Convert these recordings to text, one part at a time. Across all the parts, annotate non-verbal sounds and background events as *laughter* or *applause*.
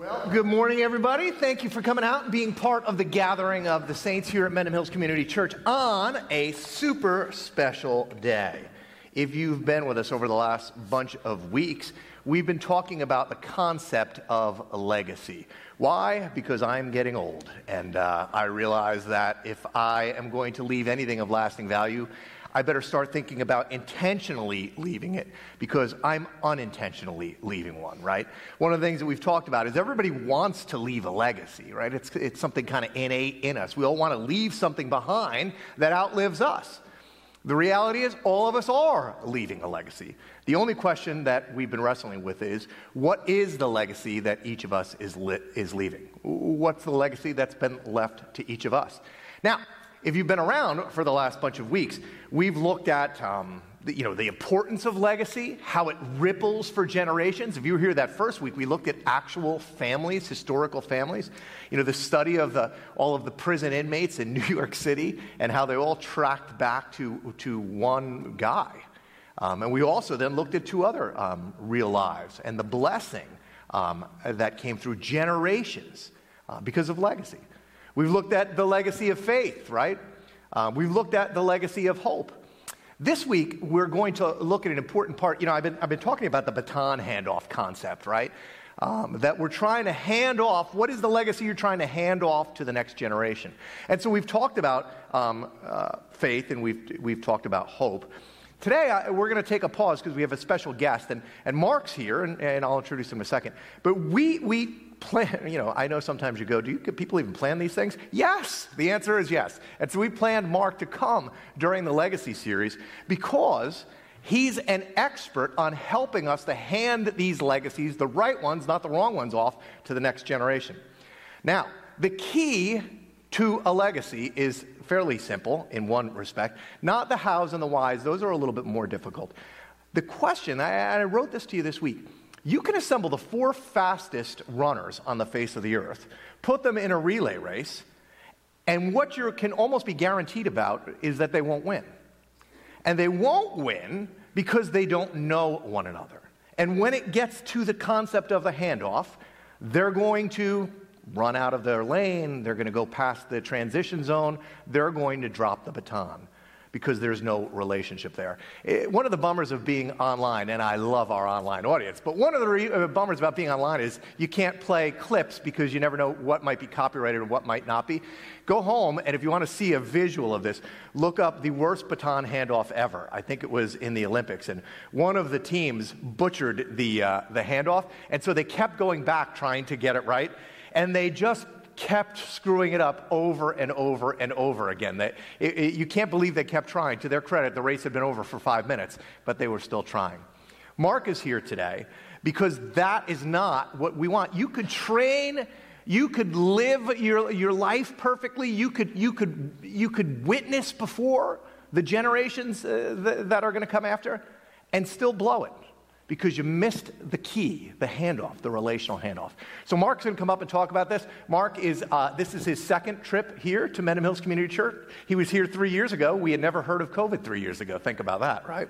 Well, good morning, everybody. Thank you for coming out and being part of the gathering of the saints here at Mendham Hills Community Church on a super special day. If you've been with us over the last bunch of weeks, we've been talking about the concept of legacy. Why? Because I'm getting old, and uh, I realize that if I am going to leave anything of lasting value, I better start thinking about intentionally leaving it because I'm unintentionally leaving one, right? One of the things that we've talked about is everybody wants to leave a legacy, right? It's, it's something kind of innate in us. We all want to leave something behind that outlives us. The reality is, all of us are leaving a legacy. The only question that we've been wrestling with is what is the legacy that each of us is, li- is leaving? What's the legacy that's been left to each of us? Now, if you've been around for the last bunch of weeks, we've looked at um, the, you know, the importance of legacy, how it ripples for generations. If you were here that first week, we looked at actual families, historical families. You know, the study of the, all of the prison inmates in *laughs* New York City and how they all tracked back to, to one guy. Um, and we also then looked at two other um, real lives and the blessing um, that came through generations uh, because of legacy. We've looked at the legacy of faith, right? Uh, we've looked at the legacy of hope. This week, we're going to look at an important part. You know, I've been, I've been talking about the baton handoff concept, right? Um, that we're trying to hand off. What is the legacy you're trying to hand off to the next generation? And so we've talked about um, uh, faith and we've, we've talked about hope. Today, I, we're going to take a pause because we have a special guest, and, and Mark's here, and, and I'll introduce him in a second. But we, we plan, *laughs* you know, I know sometimes you go, do you, people even plan these things? Yes, the answer is yes. And so we planned Mark to come during the Legacy series because he's an expert on helping us to hand these legacies, the right ones, not the wrong ones, off to the next generation. Now, the key to a legacy is fairly simple in one respect. Not the hows and the whys, those are a little bit more difficult. The question, I, I wrote this to you this week you can assemble the four fastest runners on the face of the earth, put them in a relay race, and what you can almost be guaranteed about is that they won't win. And they won't win because they don't know one another. And when it gets to the concept of the handoff, they're going to run out of their lane, they're going to go past the transition zone, they're going to drop the baton because there's no relationship there. It, eh, one of the bummers of being online, and I love our online audience, but one of the re- uh, bummers about being online is you can't play clips because you never know what might be copyrighted and what might not be. Go home, and if you want to see a visual of this, look up the worst baton handoff ever. I think it was in the Olympics, and one of the teams butchered the, uh, the handoff, and so they kept going back trying to get it right, and they just kept screwing it up over and over and over again. They, it, it, you can't believe they kept trying. To their credit, the race had been over for five minutes, but they were still trying. Mark is here today because that is not what we want. You could train, you could live your, your life perfectly, you could, you, could, you could witness before the generations uh, th- that are going to come after and still blow it because you missed the key, the handoff, the relational handoff. So Mark's going to come up and talk about this. Mark is, uh, this is his second trip here to Mendham Hills Community Church. He was here three years ago. We had never heard of COVID three years ago. Think about that, right?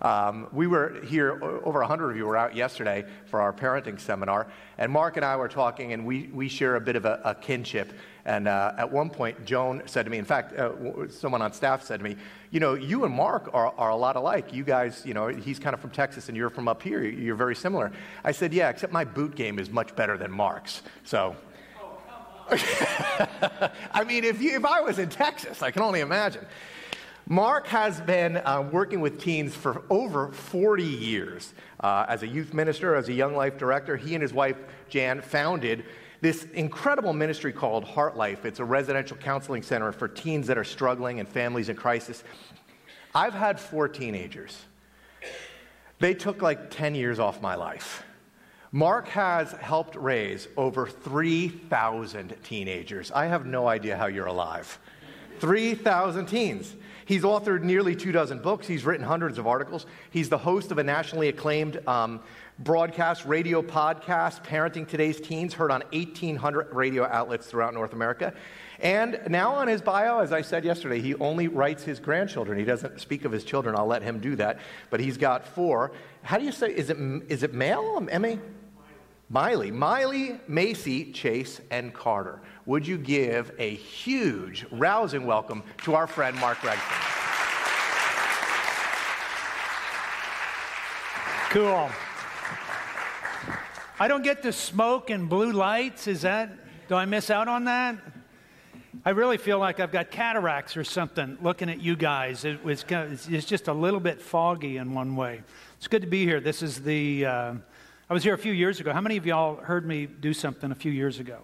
Um, we were here, over 100 of you were out yesterday for our parenting seminar, and Mark and I were talking, and we, we share a bit of a, a kinship. And uh, at one point, Joan said to me, in fact, uh, someone on staff said to me, You know, you and Mark are, are a lot alike. You guys, you know, he's kind of from Texas and you're from up here. You're very similar. I said, Yeah, except my boot game is much better than Mark's. So. *laughs* I mean, if, you, if I was in Texas, I can only imagine. Mark has been uh, working with teens for over 40 years. Uh, as a youth minister, as a young life director, he and his wife, Jan, founded this incredible ministry called Heartlight. It's a residential counseling center for teens that are struggling and families in crisis. I've had four teenagers. They took like 10 years off my life. Mark has helped raise over 3,000 teenagers. I have no idea how you're alive. 3,000 teens. He's authored nearly two dozen books. He's written hundreds of articles. He's the host of a nationally acclaimed um, broadcast, radio podcast, Parenting Today's Teens, heard on 1,800 radio outlets throughout North America. And now on his bio, as I said yesterday, he only writes his grandchildren. He doesn't speak of his children. I'll let him do that. But he's got four. How do you say, is it, is it male? Emmy? Miley, Miley, Macy, Chase, and Carter. Would you give a huge, rousing welcome to our friend Mark Gregston? Cool. I don't get to smoke and blue lights. Is that, do I miss out on that? I really feel like I've got cataracts or something looking at you guys. It was, it's just a little bit foggy in one way. It's good to be here. This is the, uh, I was here a few years ago. How many of y'all heard me do something a few years ago?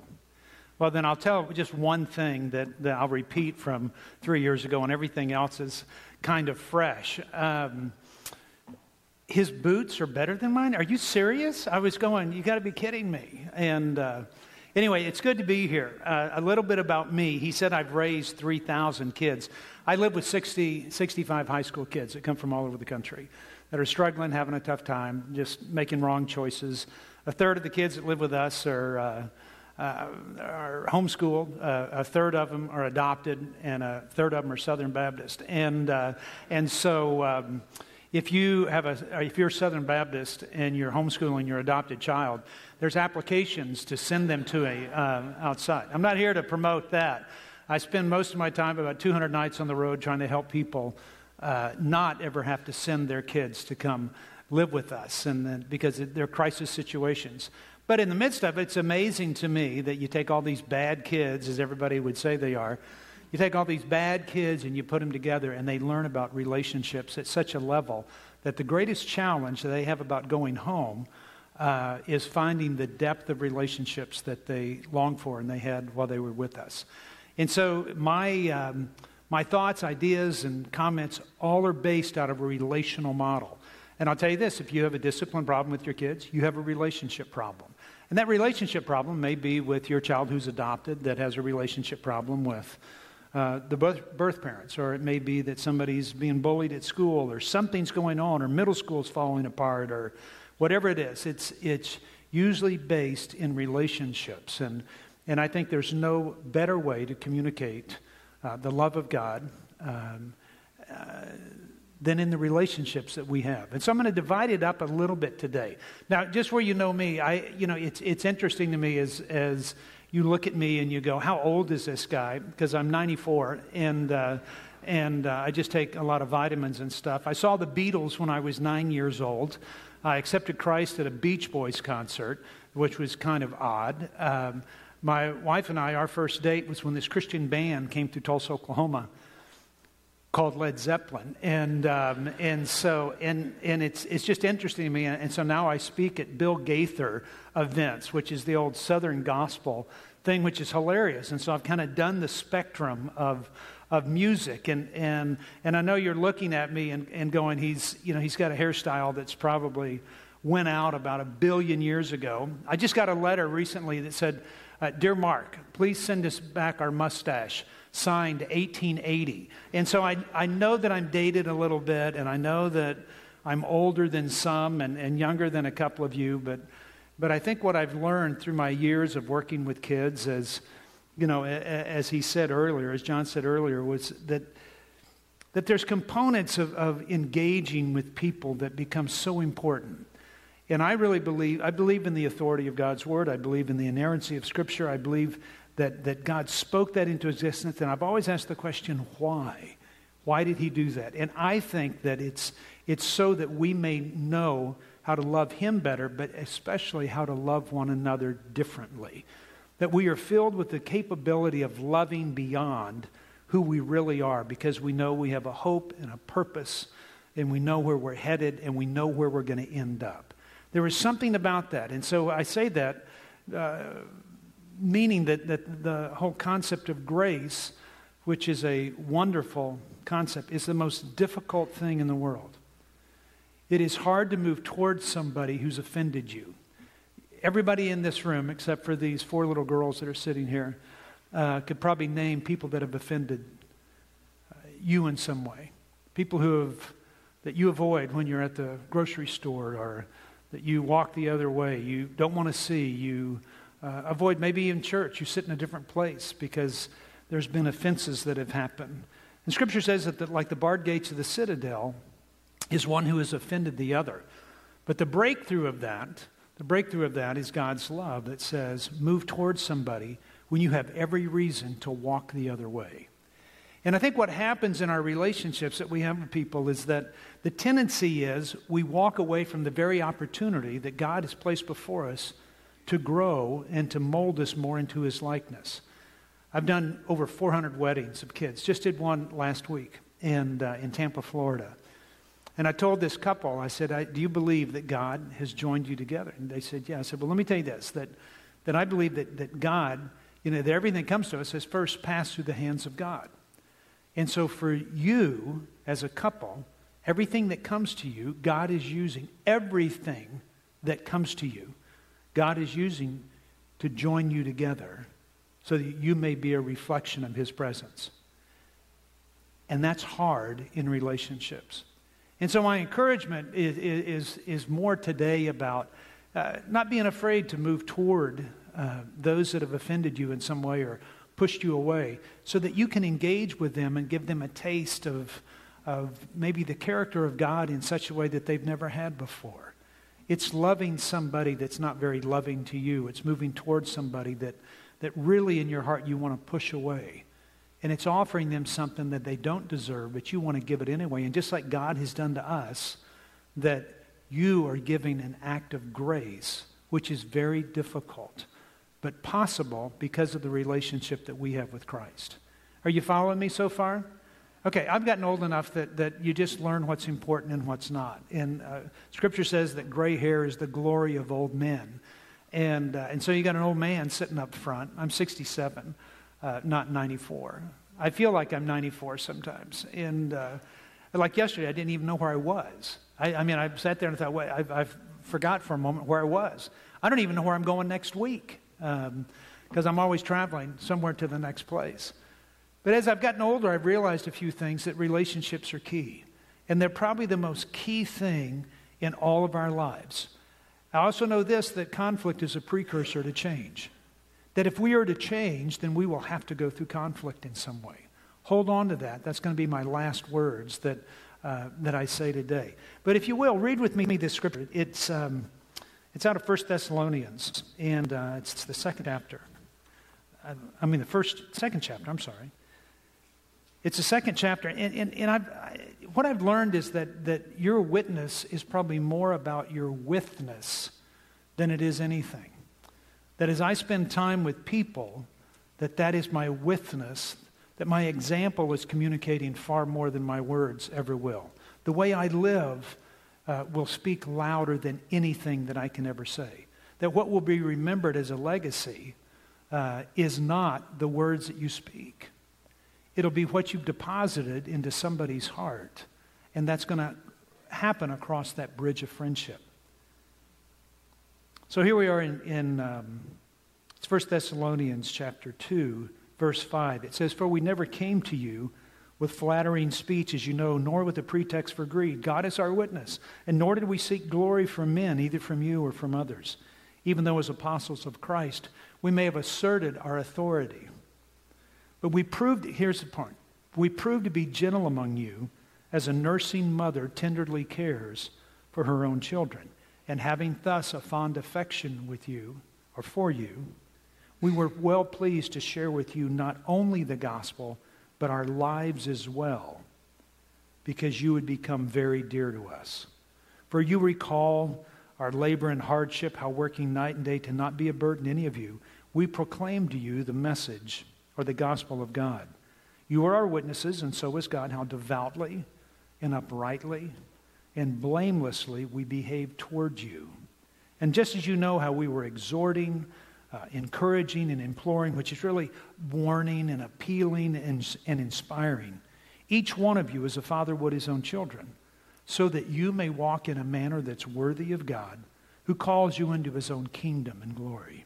Well, then I'll tell just one thing that, that I'll repeat from three years ago, and everything else is kind of fresh. Um, his boots are better than mine? Are you serious? I was going, you got to be kidding me. And uh, anyway, it's good to be here. Uh, a little bit about me. He said I've raised 3,000 kids. I live with 60, 65 high school kids that come from all over the country that are struggling, having a tough time, just making wrong choices. A third of the kids that live with us are, uh, uh, are homeschooled. Uh, a third of them are adopted, and a third of them are Southern Baptist. And uh, and so. Um, if you have a, if you're Southern Baptist and you're homeschooling your adopted child, there's applications to send them to a uh, outside. I'm not here to promote that. I spend most of my time, about 200 nights on the road, trying to help people uh, not ever have to send their kids to come live with us and then, because they're crisis situations. But in the midst of it, it's amazing to me that you take all these bad kids, as everybody would say they are, you take all these bad kids and you put them together and they learn about relationships at such a level that the greatest challenge that they have about going home uh, is finding the depth of relationships that they long for and they had while they were with us. And so my. Um, my thoughts, ideas, and comments all are based out of a relational model. And I'll tell you this if you have a discipline problem with your kids, you have a relationship problem. And that relationship problem may be with your child who's adopted that has a relationship problem with uh, the birth, parents, or it may be that somebody's being bullied at school, or something's going on, or middle school's falling apart, or whatever it is. It's, it's usually based in relationships. And, and I think there's no better way to communicate uh, the love of God, um, uh, than in the relationships that we have. And so I'm going to divide it up a little bit today. Now, just where you know me, I, you know, it's, it's interesting to me as, as you look at me and you go, how old is this guy? Because I'm 94 and, uh, and uh, I just take a lot of vitamins and stuff. I saw the Beatles when I was nine years old. I accepted Christ at a Beach Boys concert, which was kind of odd. Um, my wife and I, our first date was when this Christian band came to Tulsa, Oklahoma, called Led Zeppelin, and um, and so and and it's it's just interesting to me. And so now I speak at Bill Gaither events, which is the old Southern gospel thing, which is hilarious. And so I've kind of done the spectrum of of music, and and and I know you're looking at me and, and going, he's you know he's got a hairstyle that's probably went out about a billion years ago. I just got a letter recently that said uh, Dear Mark, please send us back our mustache, signed 1880. And so I, I know that I'm dated a little bit, and I know that I'm older than some and, and younger than a couple of you, but, but I think what I've learned through my years of working with kids, is, you know, as he said earlier, as John said earlier, was that, that there's components of, of engaging with people that become so important. And I really believe, I believe in the authority of God's word. I believe in the inerrancy of Scripture. I believe that, that God spoke that into existence. And I've always asked the question, why? Why did he do that? And I think that it's, it's so that we may know how to love him better, but especially how to love one another differently. That we are filled with the capability of loving beyond who we really are because we know we have a hope and a purpose and we know where we're headed and we know where we're going to end up. There was something about that. And so I say that uh, meaning that, that the whole concept of grace, which is a wonderful concept, is the most difficult thing in the world. It is hard to move towards somebody who's offended you. Everybody in this room, except for these four little girls that are sitting here, uh, could probably name people that have offended uh, you in some way. People who have, that you avoid when you're at the grocery store or that you walk the other way, you don't want to see, you uh, avoid maybe in church, you sit in a different place because there's been offenses that have happened. And Scripture says that, that like the barred gates of the citadel is one who has offended the other. But the breakthrough of that, The breakthrough of that is God's love that says, move towards somebody when you have every reason to walk the other way. And I think what happens in our relationships that we have with people is that the tendency is we walk away from the very opportunity that God has placed before us to grow and to mold us more into his likeness. I've done over 400 weddings of kids. Just did one last week in, uh, in Tampa, Florida. And I told this couple, I said, Do you believe that God has joined you together? And they said, Yeah. I said, Well, let me tell you this that, that I believe that, that God, you know, that everything that comes to us has first passed through the hands of God. And so for you as a couple, everything that comes to you, God is using everything that comes to you, God is using to join you together so that you may be a reflection of His presence. And that's hard in relationships. And so, my encouragement is, is, is more today about uh, not being afraid to move toward uh, those that have offended you in some way or pushed you away so that you can engage with them and give them a taste of, of maybe the character of God in such a way that they've never had before. It's loving somebody that's not very loving to you, it's moving towards somebody that, that really in your heart you want to push away. And it's offering them something that they don't deserve, but you want to give it anyway. And just like God has done to us, that you are giving an act of grace, which is very difficult, but possible because of the relationship that we have with Christ. Are you following me so far? Okay, I've gotten old enough that, that you just learn what's important and what's not. And uh, Scripture says that gray hair is the glory of old men. And, uh, and so you got an old man sitting up front. I'm 67 uh, not 94. I feel like I'm 94 sometimes. And uh, like yesterday, I didn't even know where I was. I, I mean, I sat there and thought, wait, I've, I've, forgot for a moment where I was. I don't even know where I'm going next week because um, I'm always traveling somewhere to the next place. But as I've gotten older, I've realized a few things that relationships are key. And they're probably the most key thing in all of our lives. I also know this that conflict is a precursor to change that if we are to change, then we will have to go through conflict in some way. Hold on to that. That's going to be my last words that, uh, that I say today. But if you will, read with me this scripture. It's, um, it's out of 1 Thessalonians, and uh, it's the second chapter. I, I, mean, the first, second chapter, I'm sorry. It's the second chapter, and, and, and I've, I, what I've learned is that, that your witness is probably more about your withness than it is anything. That as I spend time with people, that that is my witness, that my example is communicating far more than my words ever will. The way I live uh, will speak louder than anything that I can ever say. That what will be remembered as a legacy uh, is not the words that you speak. It'll be what you've deposited into somebody's heart. And that's going to happen across that bridge of friendship. So here we are in, in um, it's 1 Thessalonians chapter 2, verse 5. It says, For we never came to you with flattering speech, as you know, nor with a pretext for greed. God is our witness. And nor did we seek glory from men, either from you or from others, even though as apostles of Christ, we may have asserted our authority. But we proved, here's the point we proved to be gentle among you as a nursing mother tenderly cares for her own children and having thus a fond affection with you or for you, we were well pleased to share with you not only the gospel, but our lives as well, because you would become very dear to us. For you recall our labor and hardship, how working night and day to not be a burden to any of you, we proclaim to you the message or the gospel of God. You are our witnesses, and so is God, how devoutly and uprightly and blamelessly we behaved towards you. And just as you know how we were exhorting, uh, encouraging, and imploring, which is really warning and appealing and, and inspiring, each one of you as a father would his own children, so that you may walk in a manner that's worthy of God, who calls you into his own kingdom and glory.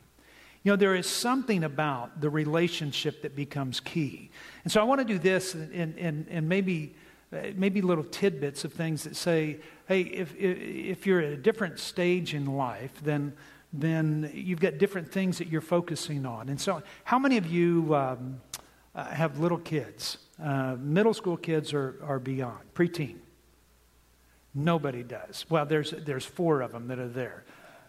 You know, there is something about the relationship that becomes key. And so I want to do this and, and, and maybe uh, maybe little tidbits of things that say, hey, if, if you're at a different stage in life, then, then you've got different things that you're focusing on. And so, how many of you um, uh, have little kids? Uh, middle school kids are, are beyond, preteen. Nobody does. Well, there's, there's four of them that are there.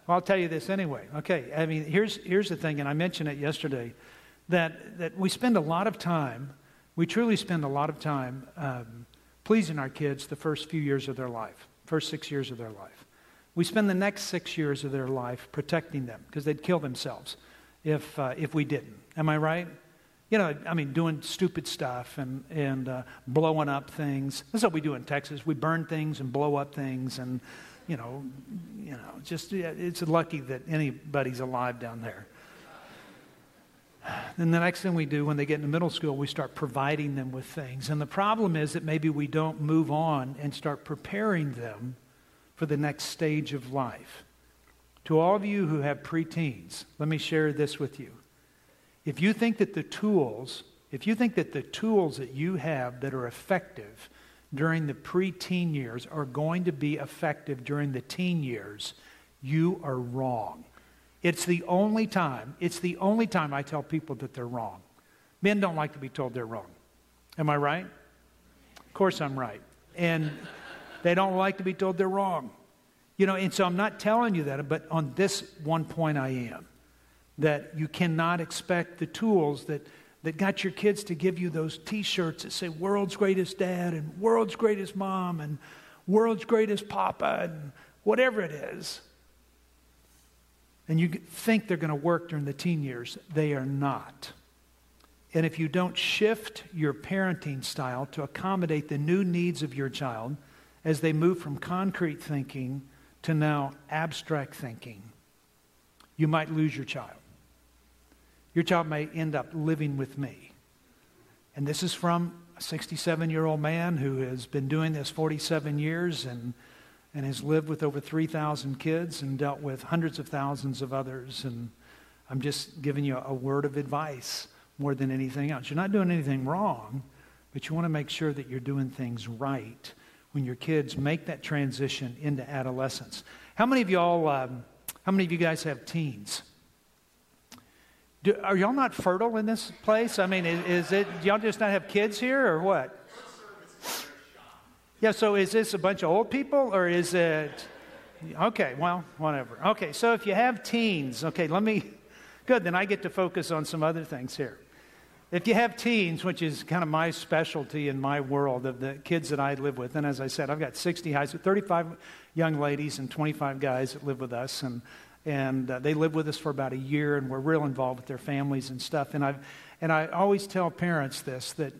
Well, I'll tell you this anyway. Okay, I mean, here's, here's the thing, and I mentioned it yesterday, that, that we spend a lot of time, we truly spend a lot of time um, pleasing our kids the first few years of their life, first six years of their life. We spend the next six years of their life protecting them because they'd kill themselves if, uh, if we didn't. Am I right? You know, I mean, doing stupid stuff and, and uh, blowing up things. That's what we do in Texas. We burn things and blow up things and you know, you know, just it's lucky that anybody's alive down there. Then the next thing we do when they get into middle school, we start providing them with things. And the problem is that maybe we don't move on and start preparing them for the next stage of life. To all of you who have preteens, let me share this with you. If you think that the tools, if you think that the tools that you have that are effective during the preteen years are going to be effective during the teen years, you are wrong. It's the only time, it's the only time I tell people that they're wrong. Men don't like to be told they're wrong. Am I right? Of course I'm right. And they don't like to be told they're wrong. You know, and so I'm not telling you that, but on this one point I am. That you cannot expect the tools that that got your kids to give you those t shirts that say world's greatest dad and world's greatest mom and world's greatest papa and whatever it is. And you think they're going to work during the teen years. They are not. And if you don't shift your parenting style to accommodate the new needs of your child as they move from concrete thinking to now abstract thinking, you might lose your child. Your child may end up living with me. And this is from a 67 year old man who has been doing this 47 years and, and has lived with over 3,000 kids and dealt with hundreds of thousands of others. And I'm just giving you a word of advice more than anything else. You're not doing anything wrong, but you want to make sure that you're doing things right when your kids make that transition into adolescence. How many of y'all, um, how many of you guys have teens? Do, are y'all not fertile in this place? I mean, is, is it, y'all just not have kids here or what? Yeah, so is this a bunch of old people or is it, okay, well, whatever. Okay, so if you have teens, okay, let me, good, then I get to focus on some other things here. If you have teens, which is kind of my specialty in my world of the kids that I live with, and as I said, I've got 60 high school, 35 young ladies and 25 guys that live with us, and and uh, they live with us for about a year, and we're real involved with their families and stuff. And I, and I always tell parents this that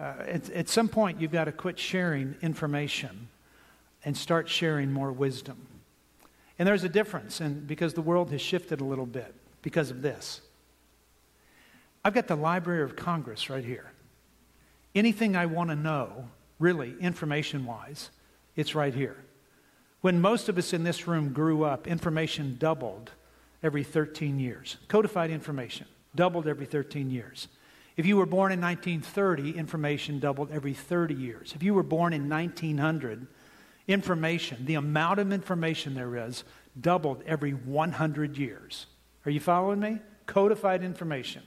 uh, at, at some point you've got to quit sharing information and start sharing more wisdom. And there's a difference, and because the world has shifted a little bit because of this. I've got the Library of Congress right here. Anything I want to know, really, information wise, it's right here. When most of us in this room grew up, information doubled every 13 years. Codified information doubled every 13 years. If you were born in 1930, information doubled every 30 years. If you were born in 1900, information, the amount of information there is, doubled every 100 years. Are you following me? Codified information.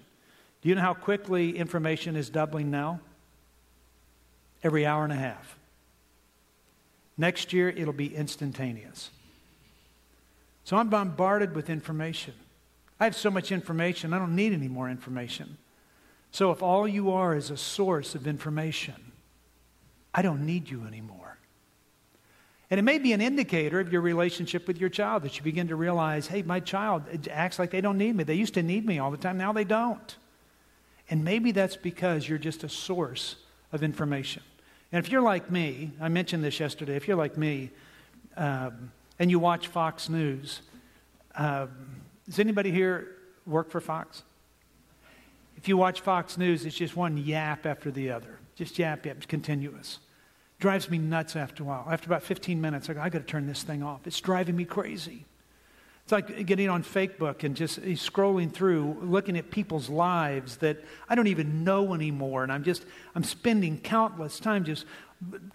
Do you know how quickly information is doubling now? Every hour and a half. Next year, it'll be instantaneous. So I'm bombarded with information. I have so much information, I don't need any more information. So if all you are is a source of information, I don't need you anymore. And it may be an indicator of your relationship with your child that you begin to realize, hey, my child acts like they don't need me. They used to need me all the time, now they don't. And maybe that's because you're just a source of information. And if you're like me, I mentioned this yesterday, if you're like me um, and you watch Fox News, um, does anybody here work for Fox? If you watch Fox News, it's just one yap after the other. Just yap, yap, continuous. Drives me nuts after a while. After about 15 minutes, I go, I got to turn this thing off. It's driving me crazy. It's like getting on Facebook and just scrolling through, looking at people's lives that I don't even know anymore. And I'm just, I'm spending countless time just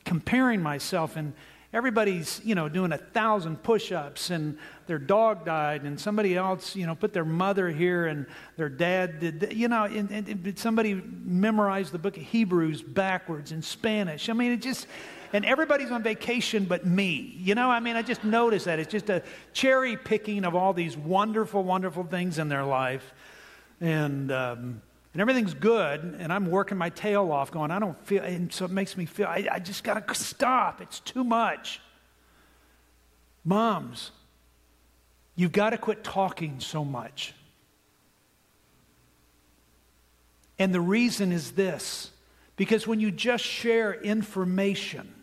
comparing myself. And everybody's, you know, doing a thousand push ups and their dog died and somebody else, you know, put their mother here and their dad did, you know, and, and somebody memorized the book of Hebrews backwards in Spanish. I mean, it just, and everybody's on vacation but me. You know, I mean, I just notice that. It's just a cherry picking of all these wonderful, wonderful things in their life. And, um, and everything's good, and I'm working my tail off, going, I don't feel, and so it makes me feel, I, I just got to stop. It's too much. Moms, you've got to quit talking so much. And the reason is this because when you just share information,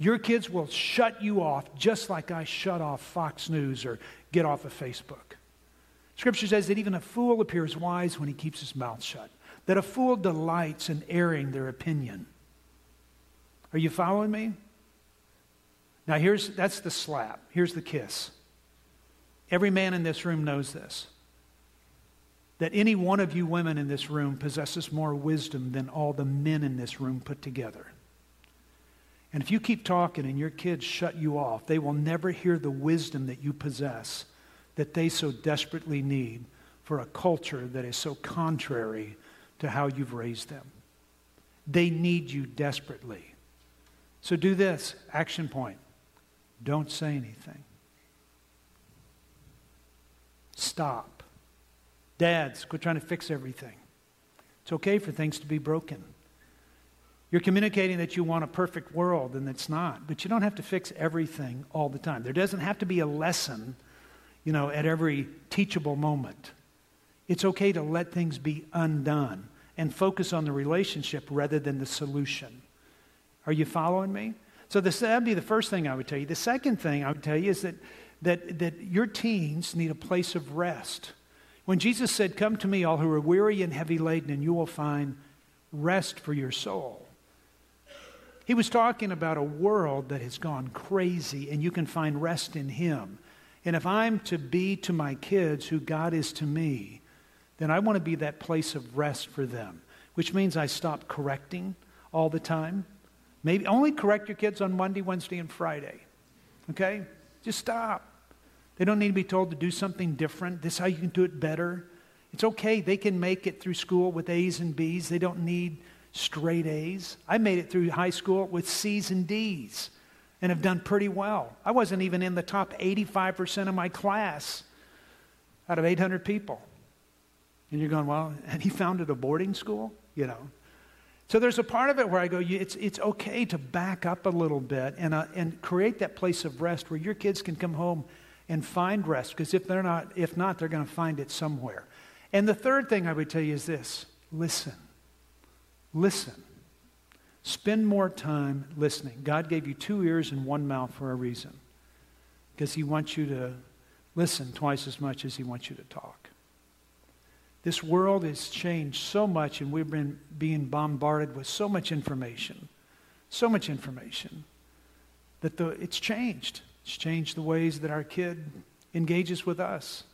your kids will shut you off just like I shut off Fox News or get off of Facebook. Scripture says that even a fool appears wise when he keeps his mouth shut, that a fool delights in airing their opinion. Are you following me? Now, here's that's the slap. Here's the kiss. Every man in this room knows this that any one of you women in this room possesses more wisdom than all the men in this room put together. And if you keep talking and your kids shut you off, they will never hear the wisdom that you possess that they so desperately need for a culture that is so contrary to how you've raised them. They need you desperately. So do this action point don't say anything. Stop. Dads, quit trying to fix everything. It's okay for things to be broken. You're communicating that you want a perfect world, and it's not. But you don't have to fix everything all the time. There doesn't have to be a lesson, you know, at every teachable moment. It's okay to let things be undone and focus on the relationship rather than the solution. Are you following me? So this, that'd be the first thing I would tell you. The second thing I would tell you is that, that, that your teens need a place of rest. When Jesus said, Come to me, all who are weary and heavy laden, and you will find rest for your soul. He was talking about a world that has gone crazy, and you can find rest in Him. And if I'm to be to my kids who God is to me, then I want to be that place of rest for them, which means I stop correcting all the time. Maybe only correct your kids on Monday, Wednesday, and Friday. Okay? Just stop. They don't need to be told to do something different. This is how you can do it better. It's okay. They can make it through school with A's and B's. They don't need straight A's. I made it through high school with C's and D's and have done pretty well. I wasn't even in the top 85% of my class out of 800 people. And you're going, well, and he founded a boarding school? You know. So there's a part of it where I go, it's, it's okay to back up a little bit and, uh, and create that place of rest where your kids can come home and find rest because if they're not if not they're going to find it somewhere and the third thing i would tell you is this listen listen spend more time listening god gave you two ears and one mouth for a reason because he wants you to listen twice as much as he wants you to talk this world has changed so much and we've been being bombarded with so much information so much information that the, it's changed it's changed the ways that our kid engages with us.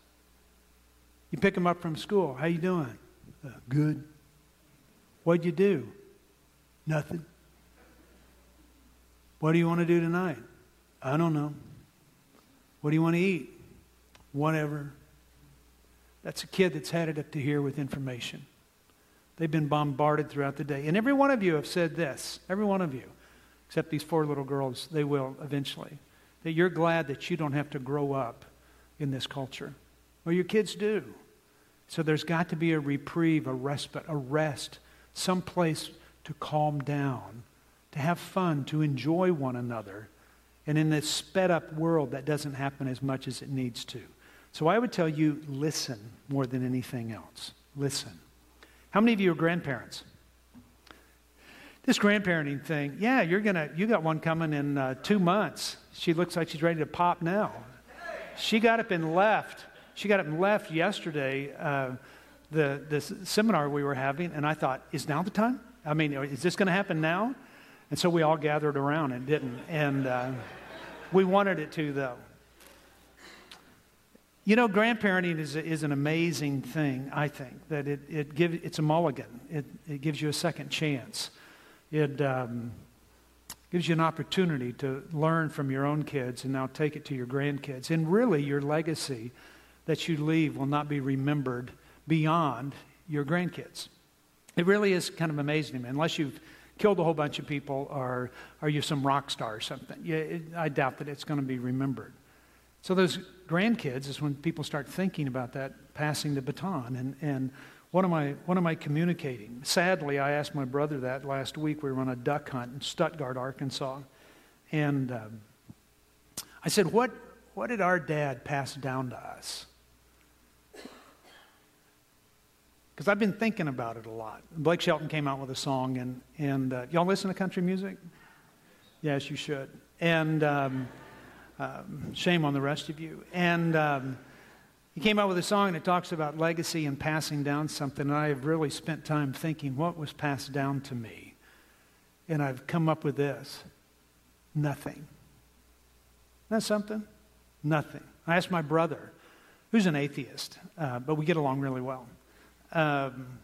You pick them up from school. How you doing? Uh, good. What'd you do? Nothing. What do you want to do tonight? I don't know. What do you want to eat? Whatever. That's a kid that's had it up to here with information. They've been bombarded throughout the day. And every one of you have said this. Every one of you. Except these four little girls, they will eventually that you're glad that you don't have to grow up in this culture. Well, your kids do. So there's got to be a reprieve, a respite, a rest, some place to calm down, to have fun, to enjoy one another. And in this sped up world, that doesn't happen as much as it needs to. So I would tell you listen more than anything else. Listen. How many of you are grandparents? This grandparenting thing, yeah, you're gonna, you got one coming in uh, two months. She looks like she's ready to pop now. She got up and left. She got up and left yesterday, uh, the, the seminar we were having, and I thought, is now the time? I mean, is this going to happen now? And so we all gathered around and didn't. And uh, we wanted it to, though. You know, grandparenting is, is an amazing thing, I think, that it, it give, it's a mulligan. It, it gives you a second chance. It um, gives you an opportunity to learn from your own kids and now take it to your grandkids. And really, your legacy that you leave will not be remembered beyond your grandkids. It really is kind of amazing to me. Unless you've killed a whole bunch of people, or are you some rock star or something? Yeah, it, I doubt that it's going to be remembered. So those grandkids is when people start thinking about that, passing the baton, and, and what am I what am I communicating? Sadly, I asked my brother that last week. We were on a duck hunt in Stuttgart, Arkansas, and um, I said, "What what did our dad pass down to us?" Because I've been thinking about it a lot. Blake Shelton came out with a song, and, and uh, y'all listen to country music? Yes, you should. And um, um, shame on the rest of you. And um, he came out with a song that talks about legacy and passing down something. And I have really spent time thinking, what was passed down to me? And I've come up with this nothing. That's something? Nothing. I asked my brother, who's an atheist, uh, but we get along really well. Um,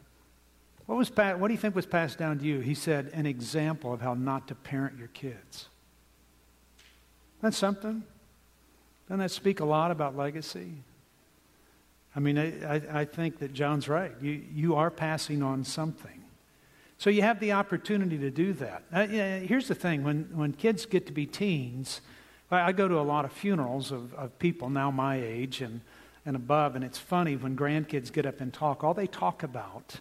what, was what do you think was passed down to you? He said, an example of how not to parent your kids. That's something. Doesn't that speak a lot about legacy? I mean, I, I think that John's right. You, you are passing on something. So you have the opportunity to do that. Uh, here's the thing when, when kids get to be teens, I, I go to a lot of funerals of, of people now my age and, and above, and it's funny when grandkids get up and talk, all they talk about,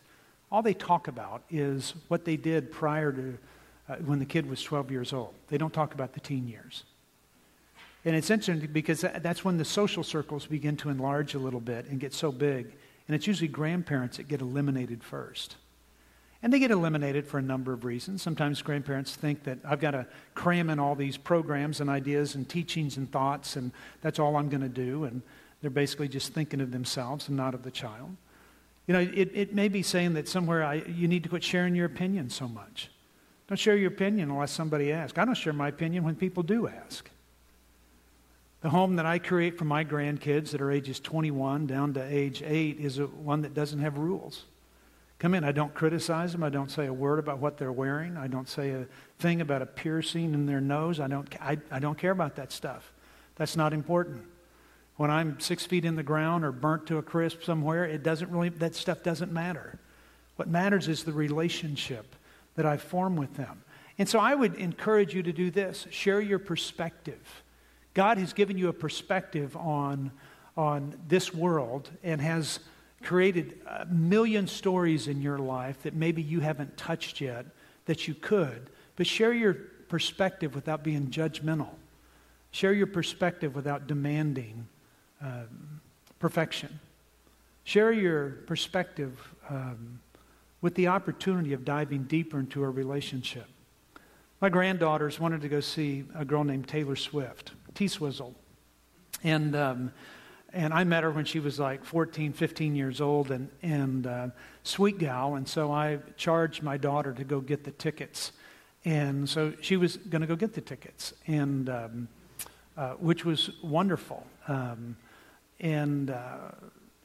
all they talk about is what they did prior to uh, when the kid was 12 years old. They don't talk about the teen years. And it's interesting because that's when the social circles begin to enlarge a little bit and get so big. And it's usually grandparents that get eliminated first. And they get eliminated for a number of reasons. Sometimes grandparents think that I've got to cram in all these programs and ideas and teachings and thoughts, and that's all I'm going to do. And they're basically just thinking of themselves and not of the child. You know, it, it may be saying that somewhere I, you need to quit sharing your opinion so much. Don't share your opinion unless somebody asks. I don't share my opinion when people do ask. The home that I create for my grandkids that are ages 21 down to age 8 is a, one that doesn't have rules. Come in, I don't criticize them. I don't say a word about what they're wearing. I don't say a thing about a piercing in their nose. I don't, I, I don't care about that stuff. That's not important. When I'm six feet in the ground or burnt to a crisp somewhere, it doesn't really, that stuff doesn't matter. What matters is the relationship that I form with them. And so I would encourage you to do this share your perspective. God has given you a perspective on, on this world and has created a million stories in your life that maybe you haven't touched yet that you could. But share your perspective without being judgmental. Share your perspective without demanding um, perfection. Share your perspective um, with the opportunity of diving deeper into a relationship. My granddaughters wanted to go see a girl named Taylor Swift. T Swizzle. And, um, and I met her when she was like 14, 15 years old, and, and uh, sweet gal. And so I charged my daughter to go get the tickets. And so she was going to go get the tickets, and, um, uh, which was wonderful. Um, and, uh,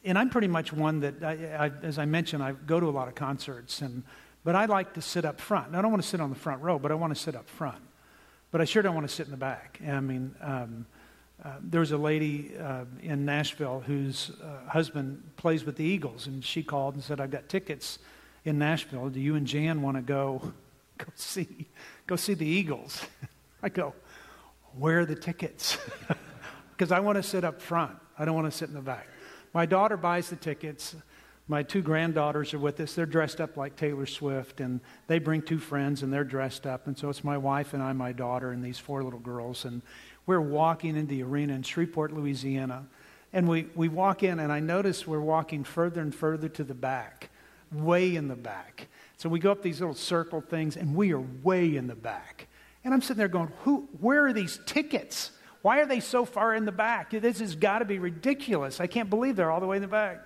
and I'm pretty much one that, I, I, as I mentioned, I go to a lot of concerts, and, but I like to sit up front. I don't want to sit on the front row, but I want to sit up front but I sure don't want to sit in the back. I mean, um, uh, there was a lady uh, in Nashville whose uh, husband plays with the Eagles, and she called and said, "I've got tickets in Nashville. Do you and Jan want to go *laughs* go see go see the Eagles?" *laughs* I go, "Where are the tickets?" *laughs* Because I want to sit up front. I don't want to sit in the back. My daughter buys the tickets. My two granddaughters are with us. They're dressed up like Taylor Swift, and they bring two friends, and they're dressed up. And so it's my wife and I, my daughter, and these four little girls. And we're walking in the arena in Shreveport, Louisiana. And we, we walk in, and I notice we're walking further and further to the back, way in the back. So we go up these little circle things, and we are way in the back. And I'm sitting there going, Who, where are these tickets? Why are they so far in the back? This has got to be ridiculous. I can't believe they're all the way in the back.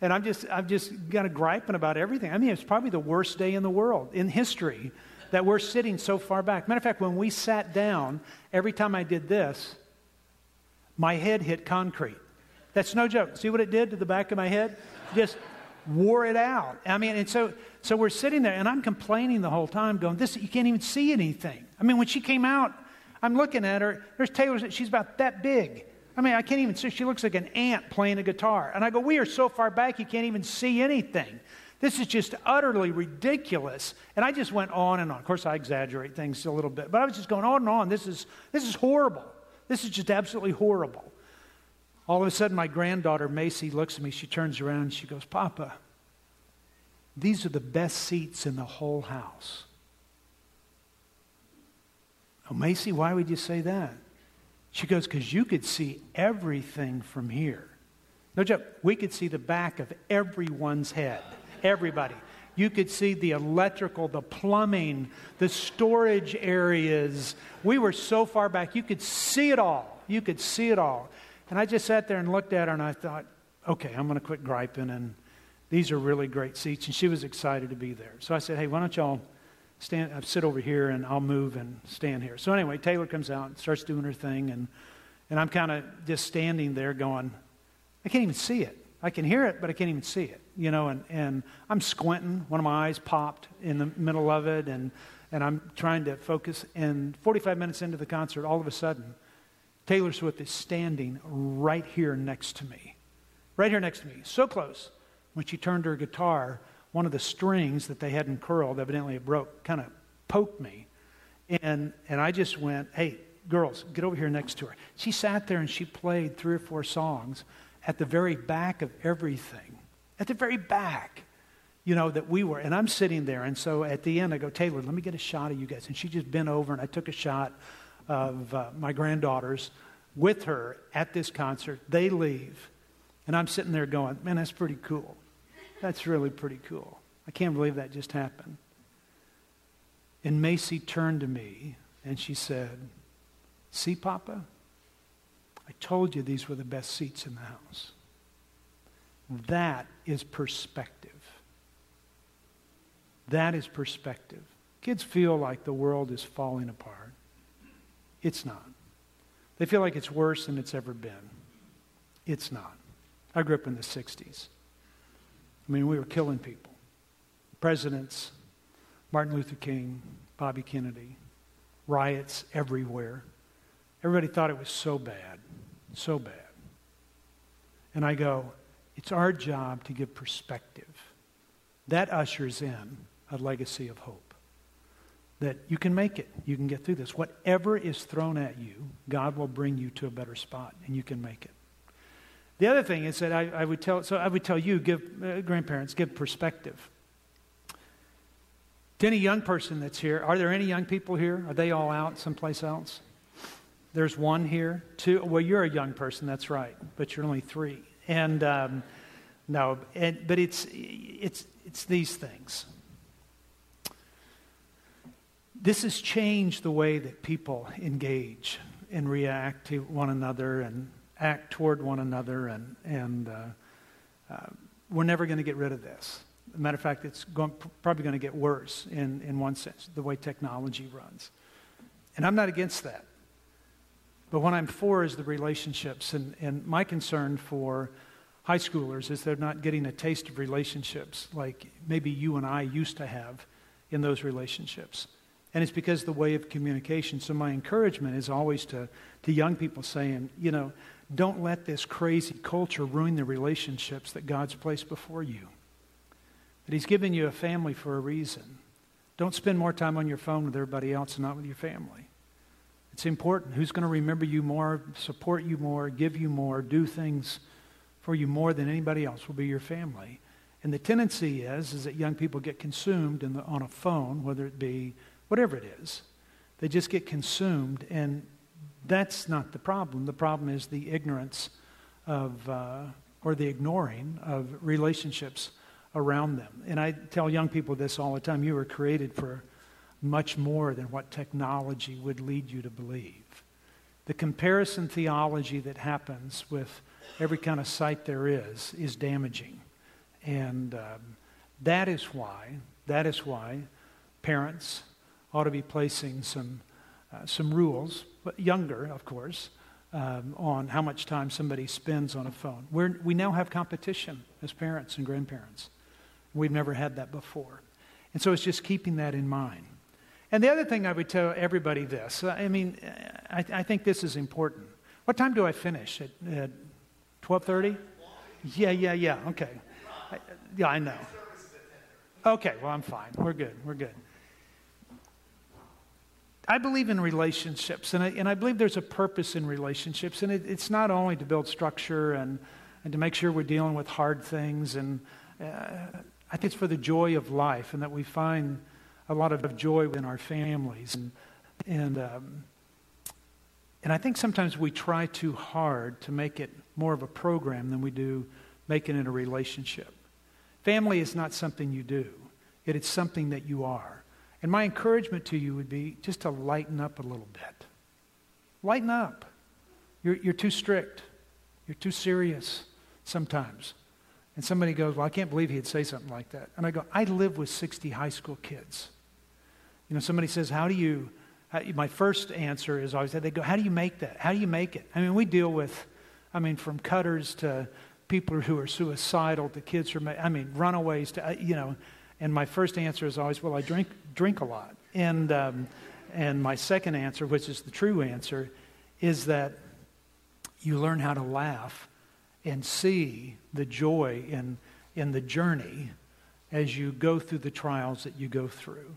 And I'm just, I'm just kind of griping about everything. I mean, it's probably the worst day in the world, in history, that we're sitting so far back. Matter of fact, when we sat down, every time I did this, my head hit concrete. That's no joke. See what it did to the back of my head? Just wore it out. I mean, and so, so we're sitting there, and I'm complaining the whole time, going, "This, you can't even see anything." I mean, when she came out, I'm looking at her. There's Taylor. She's about that big. I mean, I can't even see. She looks like an ant playing a guitar. And I go, We are so far back, you can't even see anything. This is just utterly ridiculous. And I just went on and on. Of course, I exaggerate things a little bit, but I was just going on and on. This is, this is horrible. This is just absolutely horrible. All of a sudden, my granddaughter, Macy, looks at me. She turns around and she goes, Papa, these are the best seats in the whole house. Oh, Macy, why would you say that? She goes, Because you could see everything from here. No joke, we could see the back of everyone's head. Everybody. You could see the electrical, the plumbing, the storage areas. We were so far back, you could see it all. You could see it all. And I just sat there and looked at her and I thought, okay, I'm going to quit griping. And these are really great seats. And she was excited to be there. So I said, hey, why don't y'all stand, uh, sit over here and I'll move and stand here. So anyway, Taylor comes out and starts doing her thing. And, and I'm kind of just standing there going, I can't even see it. I can hear it, but I can't even see it, you know, and, and I'm squinting. One of my eyes popped in the middle of it, and, and I'm trying to focus. And 45 minutes into the concert, all of a sudden, Taylor Swift is standing right here next to me. Right here next to me, so close. When she turned her guitar, one of the strings that they hadn't curled, evidently it broke, kind of poked me. And, and I just went, hey, girls, get over here next to her. She sat there and she played three or four songs at the very back of everything. At the very back, you know, that we were. And I'm sitting there. And so at the end, I go, Taylor, let me get a shot of you guys. And she just bent over and I took a shot of uh, my granddaughters with her at this concert. They leave. And I'm sitting there going, man, that's pretty cool. That's really pretty cool. I can't believe that just happened. And Macy turned to me and she said, See, Papa, I told you these were the best seats in the house. That is perspective. That is perspective. Kids feel like the world is falling apart. It's not. They feel like it's worse than it's ever been. It's not. I grew up in the 60s. I mean, we were killing people. Presidents, Martin Luther King, Bobby Kennedy, riots everywhere. Everybody thought it was so bad, so bad. And I go, it's our job to give perspective. That ushers in a legacy of hope that you can make it. You can get through this. Whatever is thrown at you, God will bring you to a better spot, and you can make it. The other thing is that I, I would tell, so I would tell you, give uh, grandparents, give perspective. To any young person that's here, are there any young people here? Are they all out someplace else? There's one here. Two. Well, you're a young person. That's right, but you're only three. And um, no, and, but it's it's it's these things. This has changed the way that people engage and react to one another and act toward one another, and, and uh, uh, we're never going to get rid of this. Matter of fact, it's going, probably going to get worse in, in one sense, the way technology runs. And I'm not against that. But what I'm for is the relationships. And, and my concern for high schoolers is they're not getting a taste of relationships like maybe you and I used to have in those relationships. And it's because the way of communication. So my encouragement is always to, to young people saying, you know, don't let this crazy culture ruin the relationships that God's placed before you. That He's given you a family for a reason. Don't spend more time on your phone with everybody else and not with your family. It's important. Who's going to remember you more, support you more, give you more, do things for you more than anybody else will be your family. And the tendency is, is that young people get consumed the, on a phone, whether it be whatever it is. They just get consumed, and that's not the problem. The problem is the ignorance of, uh, or the ignoring of relationships around them. And I tell young people this all the time you were created for much more than what technology would lead you to believe. The comparison theology that happens with every kind of site there is is damaging. And um, that is why, that is why parents ought to be placing some, uh, some rules but younger, of course, um, on how much time somebody spends on a phone. We're, we now have competition as parents and grandparents. We've never had that before. And so it's just keeping that in mind. And the other thing I would tell everybody this I mean, I, I think this is important. What time do I finish? At, at 12.30? Yeah, yeah, yeah. Okay. I, yeah, I know. Okay, well, I'm fine. We're good. We're good. I believe in relationships, and I, and I believe there's a purpose in relationships. And it, it's not only to build structure and, and to make sure we're dealing with hard things. And uh, I think it's for the joy of life, and that we find a lot of joy in our families. And, and, um, and I think sometimes we try too hard to make it more of a program than we do making it a relationship. Family is not something you do, it is something that you are. And my encouragement to you would be just to lighten up a little bit. Lighten up. You're, you're too strict. You're too serious sometimes. And somebody goes, Well, I can't believe he'd say something like that. And I go, I live with 60 high school kids. You know, somebody says, How do you, how, my first answer is always that they go, How do you make that? How do you make it? I mean, we deal with, I mean, from cutters to people who are suicidal to kids who are, I mean, runaways to, uh, you know, and my first answer is always, Well, I drink, drink a lot. And, um, and my second answer, which is the true answer, is that you learn how to laugh and see the joy in, in the journey as you go through the trials that you go through.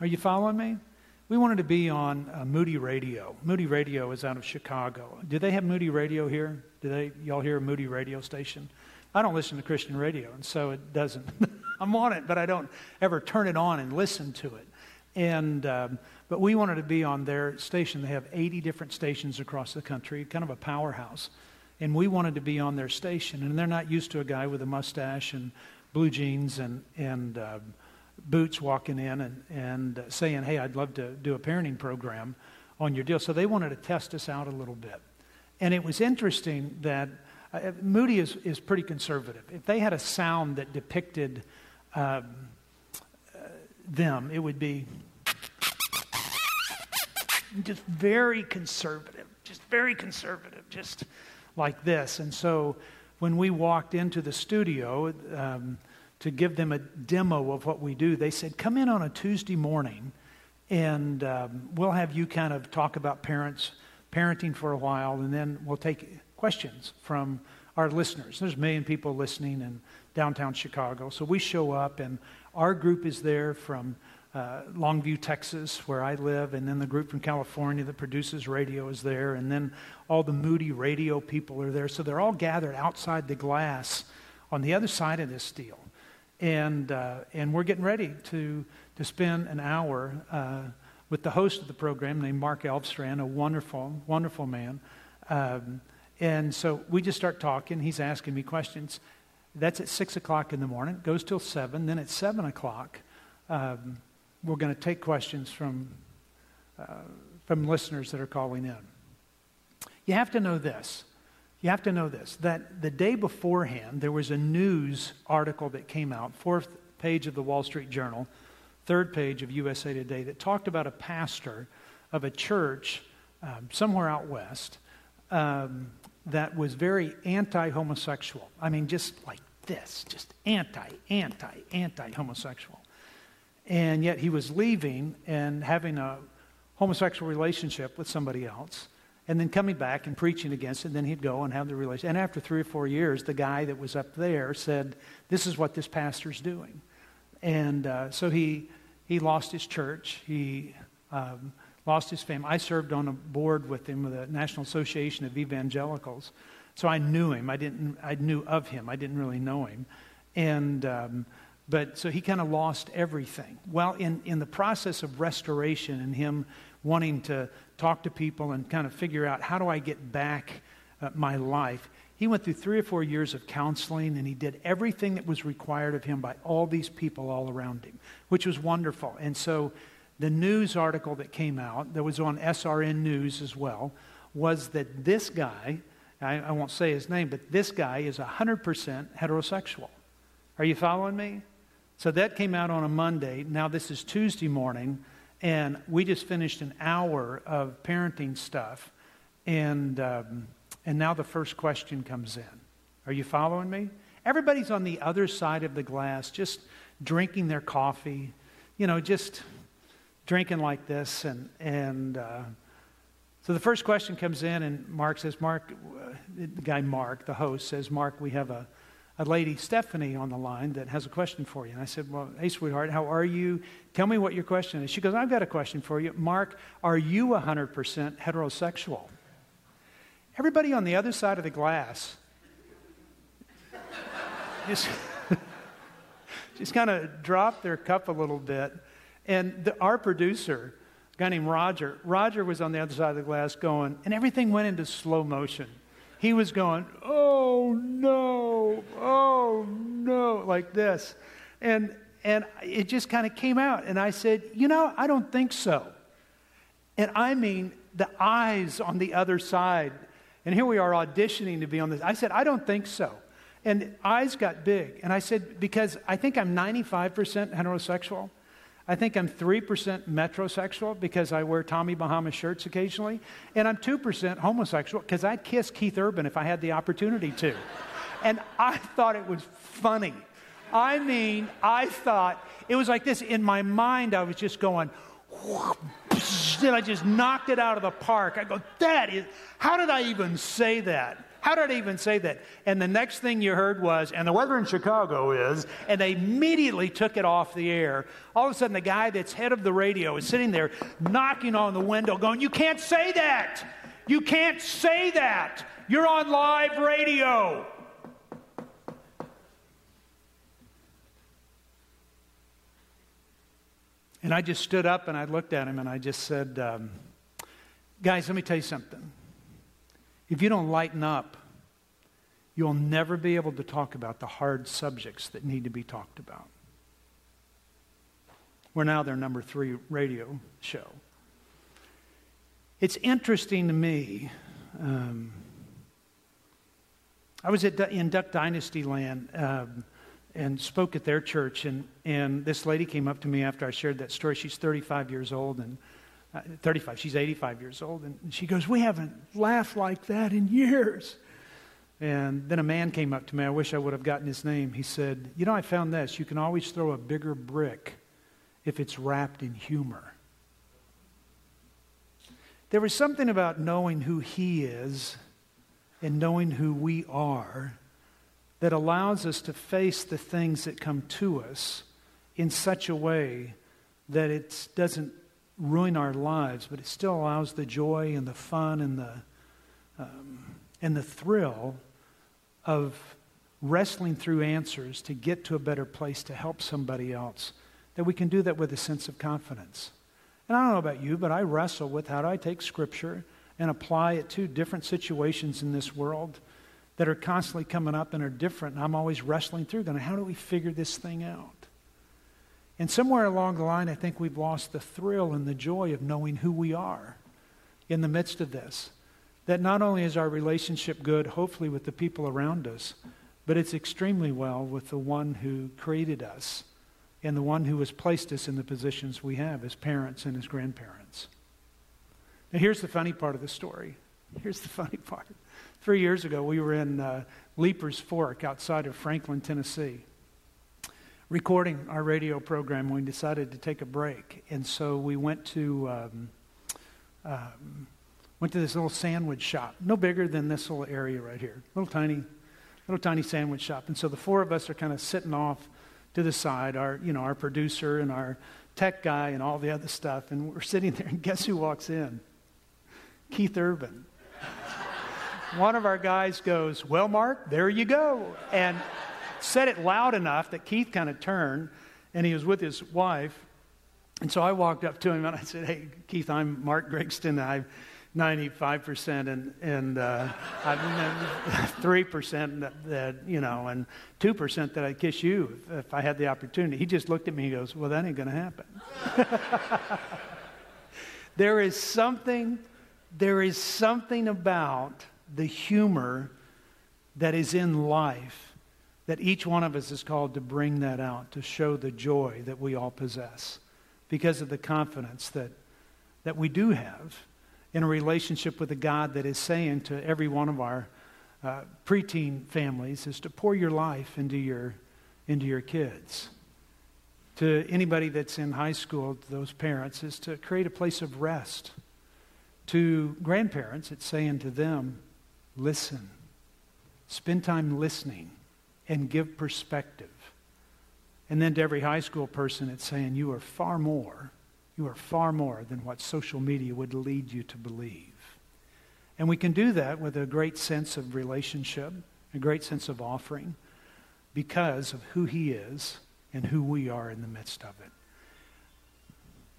Are you following me? We wanted to be on uh, Moody Radio. Moody Radio is out of Chicago. Do they have Moody Radio here? Do they y'all hear a Moody Radio station? I don't listen to Christian radio, and so it doesn't. *laughs* I'm on it, but I don't ever turn it on and listen to it. And um, but we wanted to be on their station. They have 80 different stations across the country, kind of a powerhouse. And we wanted to be on their station, and they're not used to a guy with a mustache and blue jeans and and uh, Boots walking in and, and saying, Hey, I'd love to do a parenting program on your deal. So they wanted to test us out a little bit. And it was interesting that uh, Moody is, is pretty conservative. If they had a sound that depicted um, them, it would be just very conservative, just very conservative, just like this. And so when we walked into the studio, um, to give them a demo of what we do, they said, Come in on a Tuesday morning and um, we'll have you kind of talk about parents, parenting for a while, and then we'll take questions from our listeners. There's a million people listening in downtown Chicago. So we show up, and our group is there from uh, Longview, Texas, where I live, and then the group from California that produces radio is there, and then all the Moody radio people are there. So they're all gathered outside the glass on the other side of this deal and uh, and we're getting ready to to spend an hour uh, with the host of the program named Mark Elfstrand, a wonderful wonderful man. Um, and so we just start talking. He's asking me questions. That's at six o'clock in the morning. It Goes till seven. Then at seven o'clock, um, we're going to take questions from uh, from listeners that are calling in. You have to know this you have to know this that the day beforehand, there was a news article that came out, fourth page of the Wall Street Journal, third page of USA Today, that talked about a pastor of a church um, somewhere out west um, that was very anti homosexual. I mean, just like this, just anti, anti, anti homosexual. And yet he was leaving and having a homosexual relationship with somebody else and then coming back and preaching against it. And then he'd go and have the relation. And after three or four years, the guy that was up there said, "This is what this pastor's doing," and uh, so he he lost his church. He um, lost his family. I served on a board with him with the National Association of Evangelicals, so I knew him. I didn't. I knew of him. I didn't really know him, and. Um, but so he kind of lost everything. Well, in, in the process of restoration and him wanting to talk to people and kind of figure out how do I get back uh, my life. He went through three or four years of counseling and he did everything that was required of him by all these people all around him, which was wonderful. And so the news article that came out, that was on SRN News as well, was that this guy, I, I won't say his name, but this guy is 100% heterosexual. Are you following me? So that came out on a Monday. Now this is Tuesday morning. And we just finished an hour of parenting stuff. And, um, and now the first question comes in. Are you following me? Everybody's on the other side of the glass, just drinking their coffee, you know, just drinking like this. And, and uh, so the first question comes in, and Mark says, Mark, uh, the guy Mark, the host, says, Mark, we have a, a lady, Stephanie, on the line that has a question for you. And I said, Well, hey, sweetheart, how are you? Tell me what your question is. She goes, I've got a question for you. Mark, are you 100% heterosexual? Everybody on the other side of the glass *laughs* just, *laughs* just kind of dropped their cup a little bit. And the, our producer, a guy named Roger, Roger was on the other side of the glass going, and everything went into slow motion he was going, oh no, oh no, like this. And, and it just kind of came out. And I said, you know, I don't think so. And I mean, the eyes on the other side. And here we are auditioning to be on this. I said, I don't think so. And eyes got big. And I said, because I think I'm 95% heterosexual. I think I'm 3% metrosexual because I wear Tommy Bahama shirts occasionally. And I'm 2% homosexual because I'd kiss Keith Urban if I had the opportunity to. *laughs* and I thought it was funny. I mean, I thought it was like this. In my mind, I was just going, and I just knocked it out of the park. I go, that is, how did I even say that? How did I even say that? And the next thing you heard was, and the weather in Chicago is, and they immediately took it off the air. All of a sudden, the guy that's head of the radio is sitting there knocking on the window, going, You can't say that! You can't say that! You're on live radio! And I just stood up and I looked at him and I just said, um, Guys, let me tell you something. If you don't lighten up, you'll never be able to talk about the hard subjects that need to be talked about. We're now their number three radio show. It's interesting to me. Um, I was at, in Duck Dynasty land um, and spoke at their church, and, and this lady came up to me after I shared that story. She's 35 years old, and uh, 35, she's 85 years old. And she goes, We haven't laughed like that in years. And then a man came up to me. I wish I would have gotten his name. He said, You know, I found this. You can always throw a bigger brick if it's wrapped in humor. There was something about knowing who he is and knowing who we are that allows us to face the things that come to us in such a way that it doesn't ruin our lives, but it still allows the joy and the fun and the, um, and the thrill of wrestling through answers to get to a better place to help somebody else, that we can do that with a sense of confidence. And I don't know about you, but I wrestle with how do I take Scripture and apply it to different situations in this world that are constantly coming up and are different. And I'm always wrestling through going, how do we figure this thing out? And somewhere along the line, I think we've lost the thrill and the joy of knowing who we are in the midst of this. That not only is our relationship good, hopefully, with the people around us, but it's extremely well with the one who created us and the one who has placed us in the positions we have as parents and as grandparents. Now, here's the funny part of the story. Here's the *laughs* funny part. Three years ago, we were in uh, Leiper's Fork outside of Franklin, Tennessee recording our radio program, we decided to take a break, and so we went to um, um, went to this little sandwich shop, no bigger than this little area right here, little tiny, little tiny sandwich shop. And so the four of us are kind of sitting off to the side, our you know our producer and our tech guy and all the other stuff, and we're sitting there, and guess who walks in? Keith Urban. *laughs* One of our guys goes, "Well, Mark, there you go," and said it loud enough that Keith kind of turned and he was with his wife. And so I walked up to him and I said, Hey, Keith, I'm Mark Gregston. I'm 95% and, and uh, 3% *laughs* that, that, you know, and 2% that I'd kiss you if, if I had the opportunity. He just looked at me and goes, Well, that ain't going to happen. *laughs* there is something, there is something about the humor that is in life that each one of us is called to bring that out, to show the joy that we all possess because of the confidence that, that we do have in a relationship with a God that is saying to every one of our uh, preteen families is to pour your life into your, into your kids. To anybody that's in high school, those parents, is to create a place of rest. To grandparents, it's saying to them, listen. Spend time listening and give perspective. And then to every high school person, it's saying, You are far more, you are far more than what social media would lead you to believe. And we can do that with a great sense of relationship, a great sense of offering, because of who He is and who we are in the midst of it.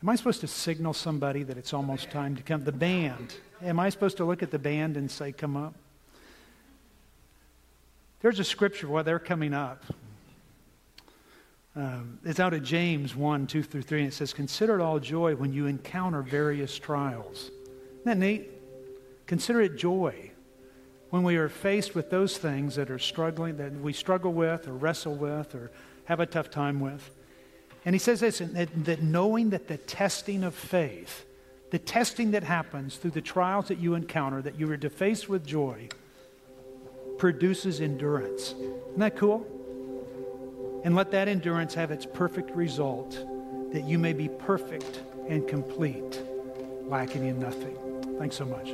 Am I supposed to signal somebody that it's almost time to come? The band. Am I supposed to look at the band and say, Come up? There's a scripture while they're coming up. Um, it's out of James 1 2 through 3, and it says, Consider it all joy when you encounter various trials. Isn't that neat? Consider it joy when we are faced with those things that are struggling, that we struggle with, or wrestle with, or have a tough time with. And he says this that, that knowing that the testing of faith, the testing that happens through the trials that you encounter, that you are defaced with joy, produces endurance. Isn't that cool? And let that endurance have its perfect result, that you may be perfect and complete, lacking in nothing. Thanks so much.